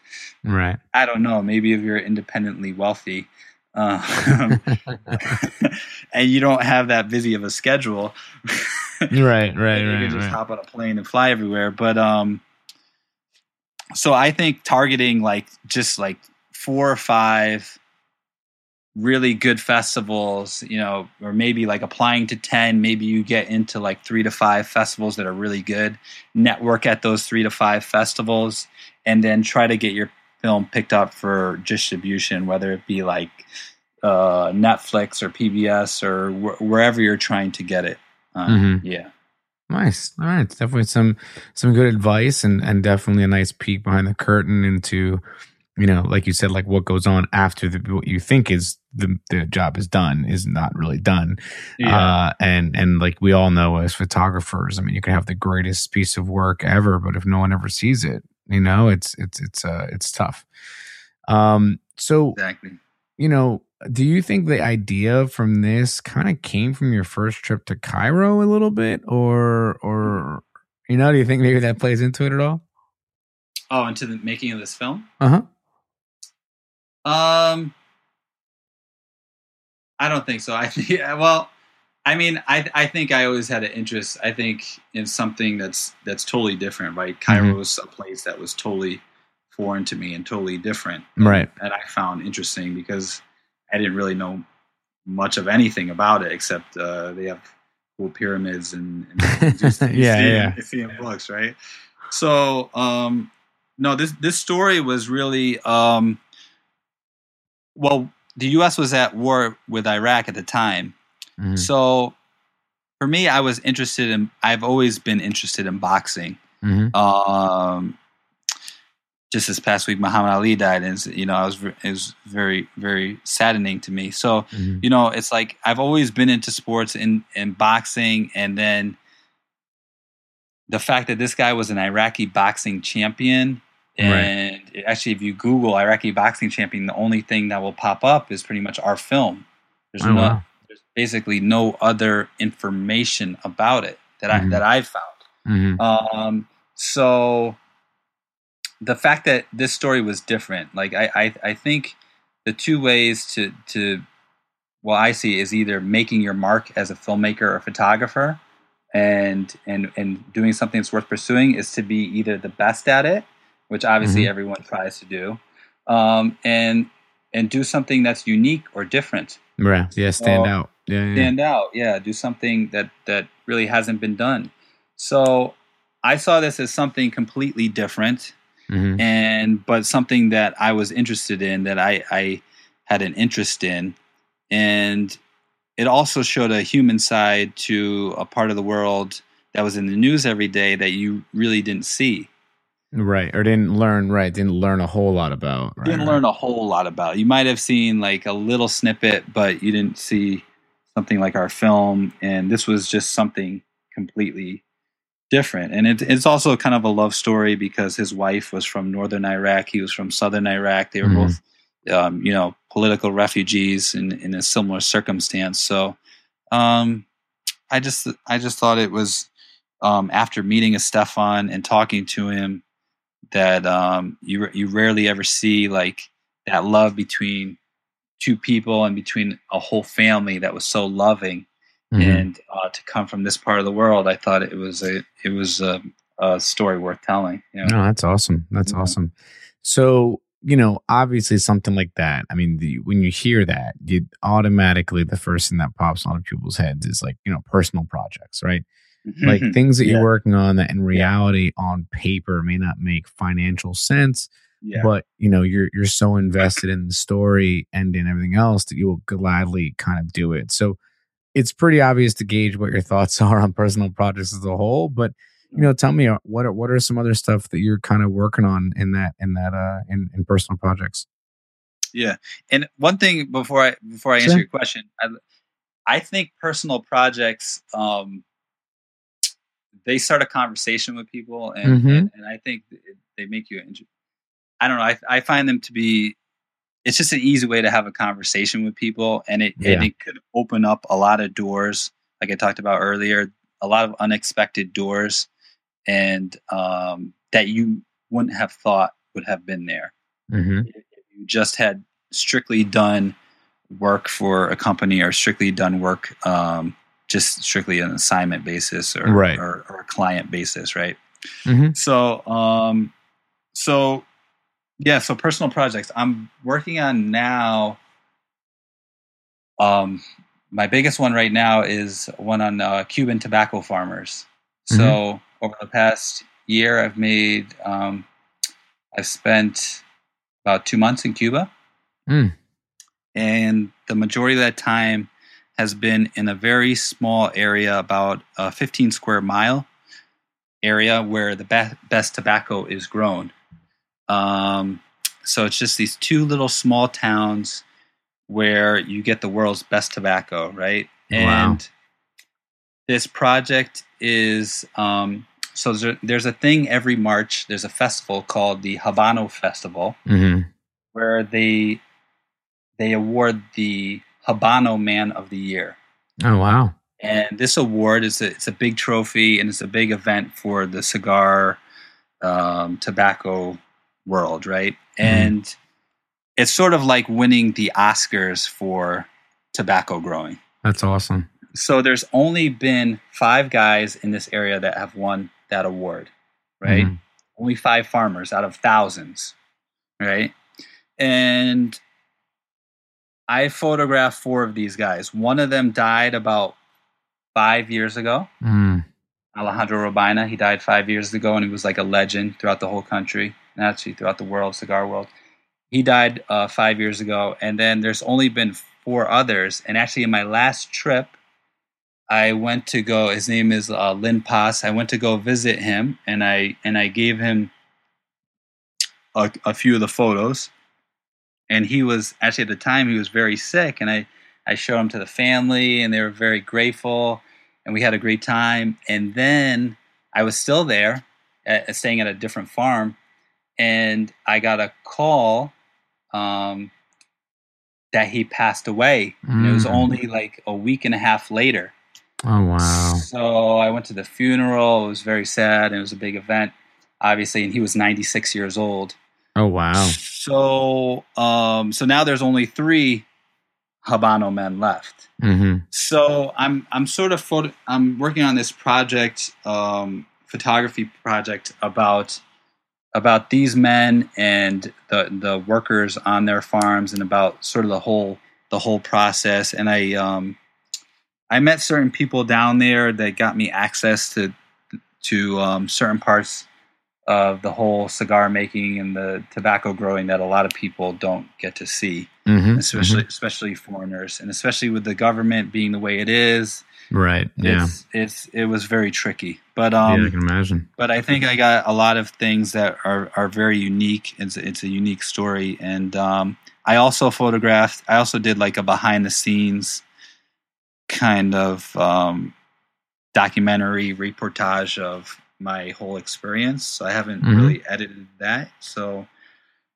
Right. I don't know. Maybe if you're independently wealthy. Uh, and you don't have that busy of a schedule. right. Right. you Right. can just Right. hop on a plane and fly everywhere. But um, so I think targeting like just like four or five really good festivals, you know, or maybe like applying to 10, maybe you get into like three to five festivals that are really good, network at those three to five festivals, and then try to get your film picked up for distribution, whether it be like uh, Netflix or PBS or wh- wherever you're trying to get it. Uh, Mhm. Yeah. Nice. All right. Definitely some some good advice and and definitely a nice peek behind the curtain into you know, like you said, like what goes on after the what you think is the the job is done is not really done. Uh, and and like we all know as photographers, I mean, you can have the greatest piece of work ever, but if no one ever sees it, you know, it's it's it's uh it's tough. Um. So exactly. you know, do you think the idea from this kind of came from your first trip to Cairo a little bit, or or you know, do you think maybe that plays into it at all? Oh, into the making of this film? Uh huh. Um, I don't think so. I think well, I mean, I I think I always had an interest. I think in something that's that's totally different. Right, Cairo was a place that was totally foreign to me and totally different. Right. and I found interesting because I didn't really know much of anything about it except uh, they have cool pyramids and, and just, Yeah, see, yeah. you see in books, right? So um, no, this this story was really um, well. The U.S. was at war with Iraq at the time, Mhm. so for me, I was interested in. I've always been interested in boxing. Mhm. Um, just this past week, Muhammad Ali died, and you know, I was it was very very saddening to me. So Mhm. you know, it's like I've always been into sports and and boxing, and then the fact that this guy was an Iraqi boxing champion. Right. And actually, if you Google Iraqi boxing champion, the only thing that will pop up is pretty much our film. There's Oh, no, wow. there's basically no other information about it that I Mhm. that I've found. Mhm. Um, so the fact that this story was different, like I, I, I think the two ways to to well I see is either making your mark as a filmmaker or photographer, and and and doing something that's worth pursuing is to be either the best at it, which obviously Mhm. everyone tries to do, um, and and do something that's unique or different Right. Yeah. Stand So, out. Yeah. Yeah. stand out yeah do something that that really hasn't been done so i saw this as something completely different Mhm. and but something that i was interested in that i i had an interest in and it also showed a human side to a part of the world that was in the news every day that you really didn't see Right. Or didn't learn. Right. Didn't learn a whole lot about. Right. didn't learn a whole lot about. You might have seen like a little snippet, but you didn't see something like our film. And this was just something completely different. And it, it's also kind of a love story because his wife was from northern Iraq, he was from southern Iraq. They were Mhm. both, um, you know, political refugees in, in a similar circumstance. So, um, I just I just thought it was um, after meeting Stefan and talking to him that um, you you rarely ever see like that love between two people and between a whole family that was so loving Mhm. and uh, to come from this part of the world I thought it was a it was a, a story worth telling you know? No, that's awesome. That's Yeah. awesome. So, you know, obviously something like that. I mean, the, when you hear that, you automatically the first thing that pops on people's heads is like, you know, personal projects, right? Like things that you're working on that in reality on paper may not make financial sense, yeah but you know, you're you're so invested in the story and in everything else that you will gladly kind of do it. So, it's pretty obvious to gauge what your thoughts are on personal projects as a whole, but you know tell me uh, what are what are some other stuff that you're kind of working on in that in that uh in, in personal projects Yeah, and one thing before I before I answer Sure. your question, I, I think personal projects um, they start a conversation with people, and, Mhm. and and I think they make you. I don't know. I I find them to be. It's just an easy way to have a conversation with people, and it and it could open up a lot of doors, like I talked about earlier, a lot of unexpected doors, and um, that you wouldn't have thought would have been there mm-hmm. if you just had strictly done work for a company or strictly done work um, just strictly an assignment basis or, Right. or, or a client basis, right? Mhm. So, um, so yeah, so personal projects I'm working on now. Um, my biggest one right now is one on uh, Cuban tobacco farmers. So over the past year, I've made, um, I've spent about two months in Cuba, Mm. and the majority of that time has been in a very small area, about a 15 square mile area where the be- best tobacco is grown. Um, so it's just these two little small towns where you get the world's best tobacco, right? Wow. And this project is um, so there's a, there's a thing every March. There's a festival called the Habano Festival Mm-hmm. where they they award the Habano Man of the Year. oh wow And this award is a, it's a big trophy and it's a big event for the cigar um, tobacco world, right? And it's sort of like winning the Oscars for tobacco growing. that's awesome So there's only been five guys in this area that have won that award, right? Mhm. Only five farmers out of thousands, right? And I photographed four of these guys. One of them died about five years ago. Mm. Alejandro Robaina. He died five years ago, and he was like a legend throughout the whole country and actually throughout the world, cigar world. He died uh, five years ago, and then there's only been four others. And actually, in my last trip, I went to go. His name is uh, Lin Paz. I went to go visit him, and I and I gave him a, a few of the photos. And he was actually at the time he was very sick, and I I showed him to the family, and they were very grateful, and we had a great time. And then I was still there, at, staying at a different farm, and I got a call um, that he passed away. And it was Mm. only like a week and a half later. Oh wow. So I went to the funeral. It was very sad. It was a big event, obviously, and he was 96 years old. Oh wow. So, um, so now there's only three Habano men left. Mm-hmm. So I'm I'm sort of photo, I'm working on this project, um, photography project about about these men and the the workers on their farms and about sort of the whole the whole process. And I um, I met certain people down there that got me access to to um, certain parts of the whole cigar making and the tobacco growing that a lot of people don't get to see Mm-hmm. especially especially foreigners, and especially with the government being the way it is. Right. Yeah. It's, it's it was very tricky, but yeah, I um, can imagine. but I think I got a lot of things that are are very unique. It's it's a unique story, and um, I also photographed. I also did like a behind the scenes kind of um, documentary reportage of my whole experience. So I haven't Mhm. really edited that, so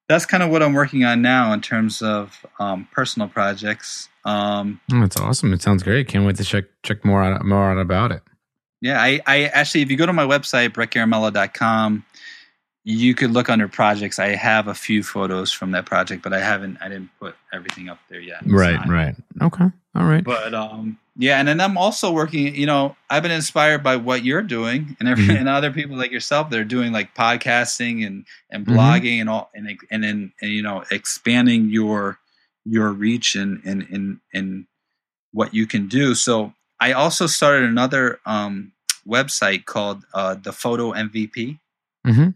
that's kind of what I'm working on now in terms of um, personal projects. Um, Oh, that's awesome. It sounds great. Can't wait to check check more out more out about it. yeah, I, I actually, if you go to my website, brettgaramella.com, you could look under projects. I have a few photos from that project, but I haven't, I didn't put everything up there yet. It's Right. not- Right. Okay. All right. But um, yeah, and then I'm also working. You know, I've been inspired by what you're doing, and every, Mhm. and other people like yourself. They're doing like podcasting and and Mhm. blogging and all, and and then and, you know expanding your your reach and and and and what you can do. So I also started another um, website called uh, the Photo MVP. Mm-hmm.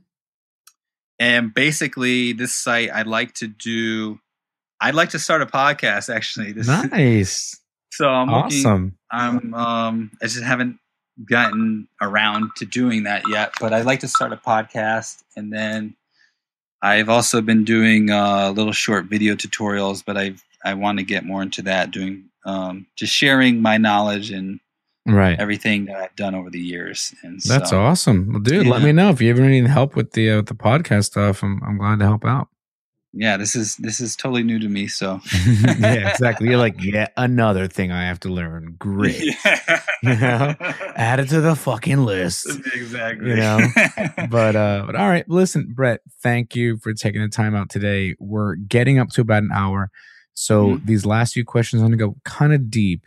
And basically, this site I'd like to do. I'd like to start a podcast. Actually, this, Nice. so I'm looking, awesome. I'm um I just haven't gotten around to doing that yet, but I'd like to start a podcast and then I've also been doing uh, little short video tutorials, but I I want to get more into that doing um just sharing my knowledge and Right. everything that I've done over the years and That's so, awesome. Well, dude, let me know if you ever need help with the uh, with the podcast stuff. I'm I'm glad to help out. Yeah, this is this is totally new to me, so yeah, exactly. You're like, yeah, another thing I have to learn. Great. Yeah. You know? Add it to the fucking list. exactly. You know, But uh but all right, listen, Brett, thank you for taking the time out today. We're getting up to about an hour. So Mhm. these last few questions are gonna go kind of deep.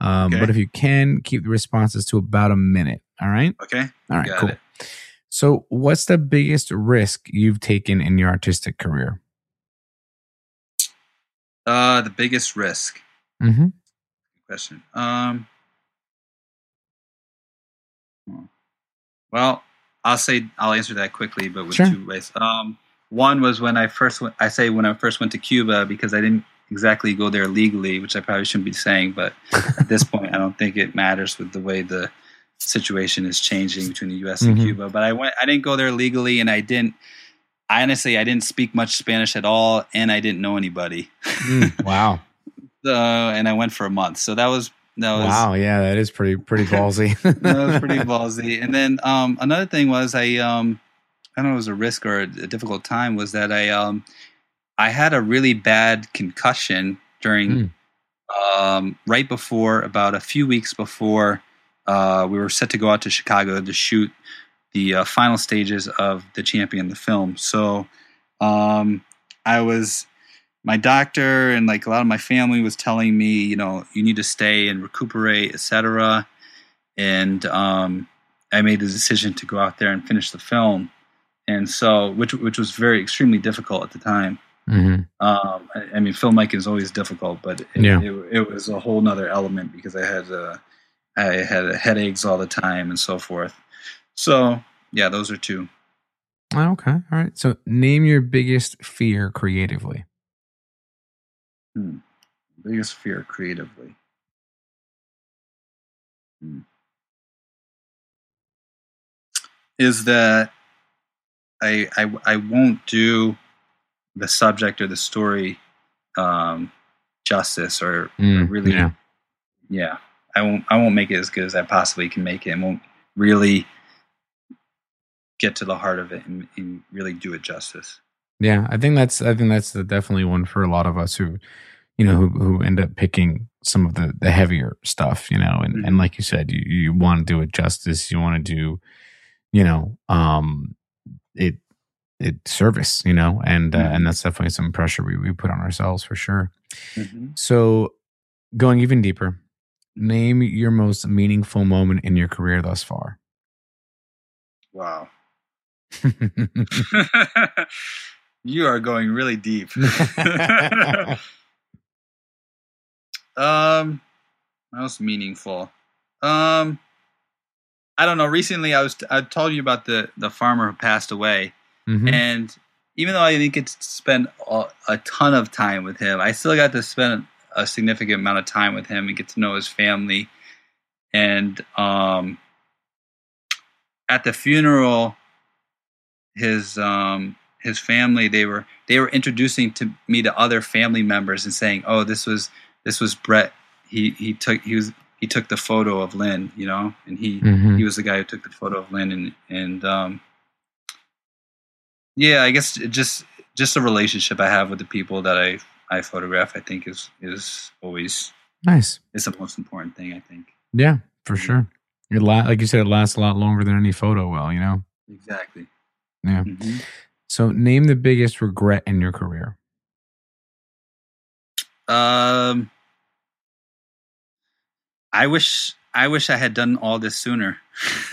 Um, Okay. but if you can keep the responses to about a minute. All right. okay. All right, Got cool. it. So what's the biggest risk you've taken in your artistic career? Uh, the biggest risk. Mm-hmm. question. Um, hmm. well, I'll say I'll answer that quickly, but with Sure. two ways. Um, one was when I first went. I say when I first went to Cuba because I didn't exactly go there legally, which I probably shouldn't be saying, but at this point, I don't think it matters with the way the situation is changing between the U.S. and Mhm. Cuba. But I went. I didn't go there legally, and I didn't. I honestly, I didn't speak much Spanish at all, and I didn't know anybody. wow. uh, and I went for a month. So that was that was Wow. Yeah, that is pretty pretty ballsy. that was pretty ballsy. And then um, another thing was I um, I don't know if it was a risk or a, a difficult time was that I um, I had a really bad concussion during um, right before about a few weeks before uh, we were set to go out to Chicago to shoot the uh, final stages of the champion the film. So um, I was my doctor and like a lot of my family was telling me, you know, you need to stay and recuperate, etc. And um, I made the decision to go out there and finish the film, and so which which was very extremely difficult at the time. Hmm Um, I, I mean, filmmaking is always difficult, but it, Yeah. it, it was a whole nother element because I had uh, I had headaches all the time and so forth. So yeah, those are two. Okay. All right. So name your biggest fear creatively. Hmm. Biggest fear creatively. Hmm. Is that I, I I won't do the subject or the story um, justice or, or Mm, really yeah. yeah I won't I won't make it as good as I possibly can make it and won't really get to the heart of it and, and really do it justice. Yeah, I think that's I think that's definitely one for a lot of us who, you know, who who end up picking some of the the heavier stuff, you know, and and Mhm. like you said, you you want to do it justice, you want to do, you know, um, it it service, you know, and uh, Mhm. and that's definitely some pressure we we put on ourselves for sure. Mm-hmm. So, going even deeper, name your most meaningful moment in your career thus far. Wow. you are going really deep. um, most meaningful. Um, I don't know. Recently, I was I told you about the the farmer who passed away, Mhm. and even though I didn't get to spend a, ton of time with him, I still got to spend a significant amount of time with him and get to know his family. And um, at the funeral, his um, his family they were they were introducing to me to other family members and saying, "Oh, this was this was Brett. He he took he was he took the photo of Lynn, you know, and he Mhm. he was the guy who took the photo of Lynn and and um, yeah, I guess just just the relationship I have with the people that I I photograph, I think is is always Nice. It's the most important thing. I think Yeah, for sure. It la- like you said, it lasts a lot longer than any photo will, you know? exactly. Yeah. Mhm. So name the biggest regret in your career. Um, I wish I wish I had done all this sooner.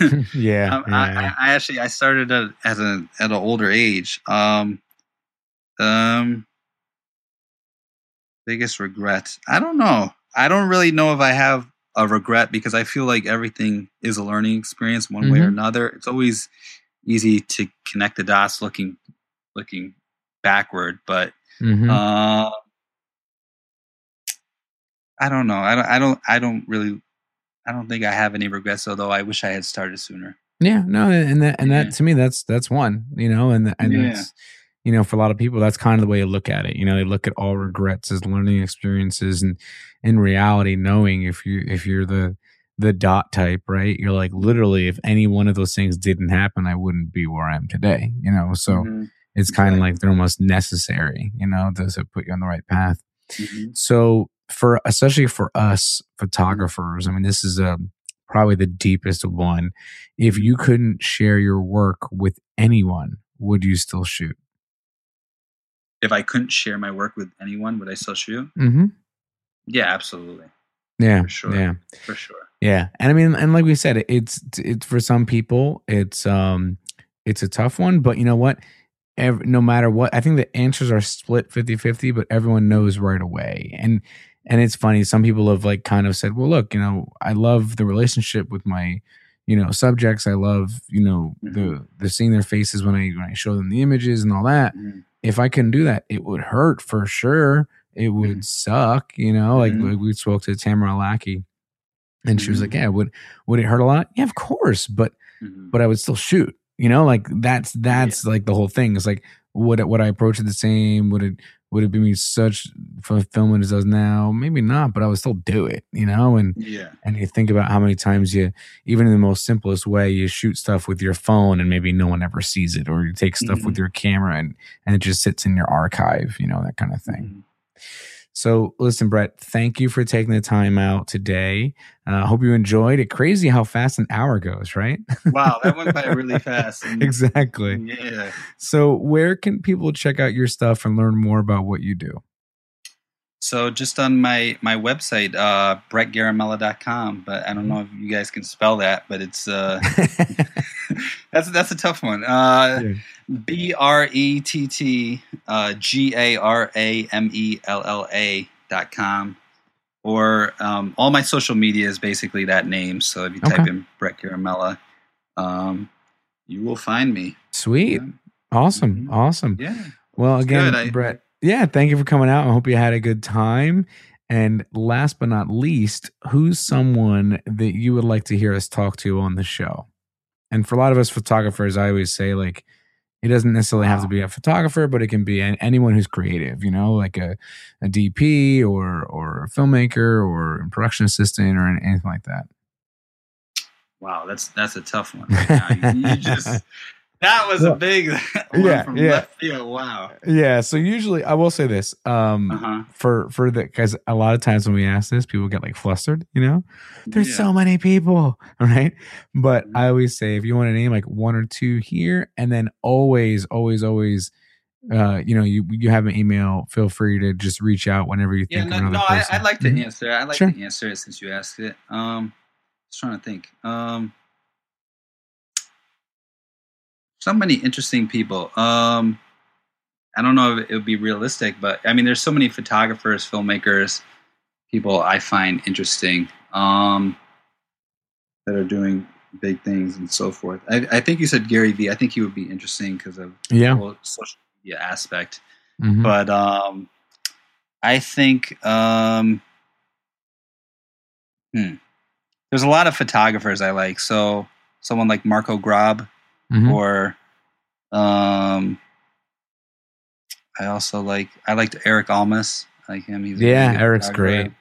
yeah. Um, I, I, I actually I started at, at an at an older age. Um, um, biggest regret. I don't know. I don't really know if I have a regret because I feel like everything is a learning experience one way or Mhm. another. It's always easy to connect the dots looking looking backward, but Mhm. uh, I don't know. I don't. I don't. I don't really. I don't think I have any regrets. Although I wish I had started sooner. yeah. No, and that and that Yeah. to me that's that's one, you know, and and Yeah. that's you know, for a lot of people, that's kind of the way you look at it. You know, they look at all regrets as learning experiences, and in reality, knowing if you if you're the the dot type, right? You're like literally, if any one of those things didn't happen, I wouldn't be where I am today. You know, so Mhm. it's kind of Exactly. like they're almost necessary. You know, to, to put you on the right path. Mhm. So for especially for us photographers, I mean, this is a probably the deepest one. If you couldn't share your work with anyone, would you still shoot? If I couldn't share my work with anyone, would I still shoot? Mm-hmm. Yeah, absolutely, Yeah, For sure. yeah, for sure. yeah. And I mean, and like we said, it's it's for some people, it's um, it's a tough one. But you know what? Every, no matter what, I think the answers are split 50-50, but everyone knows right away. And and it's funny. Some people have like kind of said, "Well, look, you know, I love the relationship with my." You know, subjects. I love, you know, the the seeing their faces when I when I show them the images and all that. Mhm. if I couldn't do that, it would hurt for sure. It would Mhm. suck, you know. Like Mhm. we- spoke to Tamara Lackey, and she was like, "Yeah, would would it hurt a lot? Yeah, of course, but Mhm. but I would still shoot." You know, like that's that's like the whole thing. It's like would it, would I approach it the same? Would it would it be me such fulfillment as does now? Maybe not, but I would still do it. You know, and Yeah, and you think about how many times you even in the most simplest way you shoot stuff with your phone and maybe no one ever sees it or you take stuff with Mhm. your camera and and it just sits in your archive you know that kind of thing Mhm. So listen brett thank you for taking the time out today. I uh, hope you enjoyed. It crazy how fast an hour goes right? Wow, that went by really fast. And- exactly. Yeah. so where can people check out your stuff and learn more about what you do? So just on my my website, uh, brettgaramella.com, but I don't know if you guys can spell that, but it's uh, that's that's a tough one. Uh, Yeah. B R E T T uh, G A R A M E L L A dot com. Or um, all my social media is basically that name. So if you type in Brett Garamella, um, you will find me. sweet awesome Mhm. awesome Yeah. Well, again, good. Brett, yeah, thank you for coming out. I hope you had a good time. And last but not least, who's someone that you would like to hear us talk to on the show? And for a lot of us photographers, I always say, like, it doesn't necessarily have to be a photographer, but it can be an, anyone who's creative, you know, like a, a DP or or a filmmaker or a production assistant or anything like that. Wow, that's that's a tough one. Right you, you just that was a big one Yeah, from yeah. left field. Wow. Yeah. So usually, I will say this um, Uh-huh. for for the because a lot of times when we ask this, people get like flustered. You know, there's Yeah. so many people, right? But Mhm. I always say if you want to name like one or two here, and then always, always, always. Uh, you know, you you have an email. Feel free to just reach out whenever you Yeah, think no, no I. I'd like to Mhm. answer. I'd like Sure. to answer it since you asked it. Um, just trying to think. Um, so many interesting people. Um, I don't know if it would be realistic, but I mean, there's so many photographers, filmmakers, people I find interesting um, that are doing big things and so forth. I, I think you said Gary Vee. I think he would be interesting because of Yeah. the whole social media aspect Mhm. but um i think um hmm, there's a lot of photographers i like so someone like marco grob Mhm. or um i also like i liked Erik Almas I like him he's Yeah, Erik's great.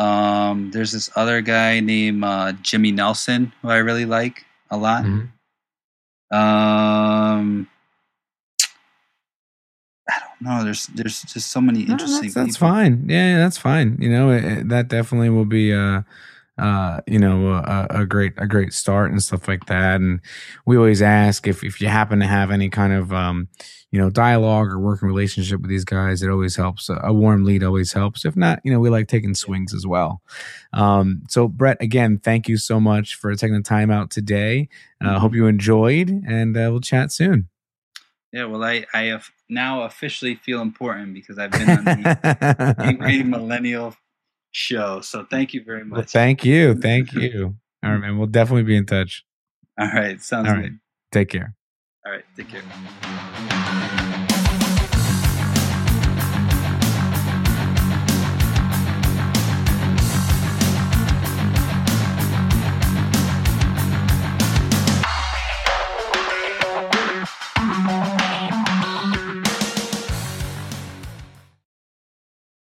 um there's this other guy named uh, jimmy nelson who i really like a lot Mhm. um I don't know. There's there's just so many No, interesting. that's, that's fine. Yeah, yeah, that's fine. You know, it, it- that definitely will be uh uh you know a, a great a great start and stuff like that. And we always ask if if you happen to have any kind of um you know dialogue or working relationship with these guys, it always helps. A warm lead always helps. If not, you know, we like taking swings as well. Um, so Brett, again, thank you so much for taking the time out today. Uh, hope you enjoyed, and uh, we'll chat soon. Yeah. Well, I I have now officially feel important because I've been on the Angry Millennial show. So thank you very Well, much. thank you. Thank you. All right, man. We'll definitely be in touch. All right. Sounds All good. Take care. All right. Take care.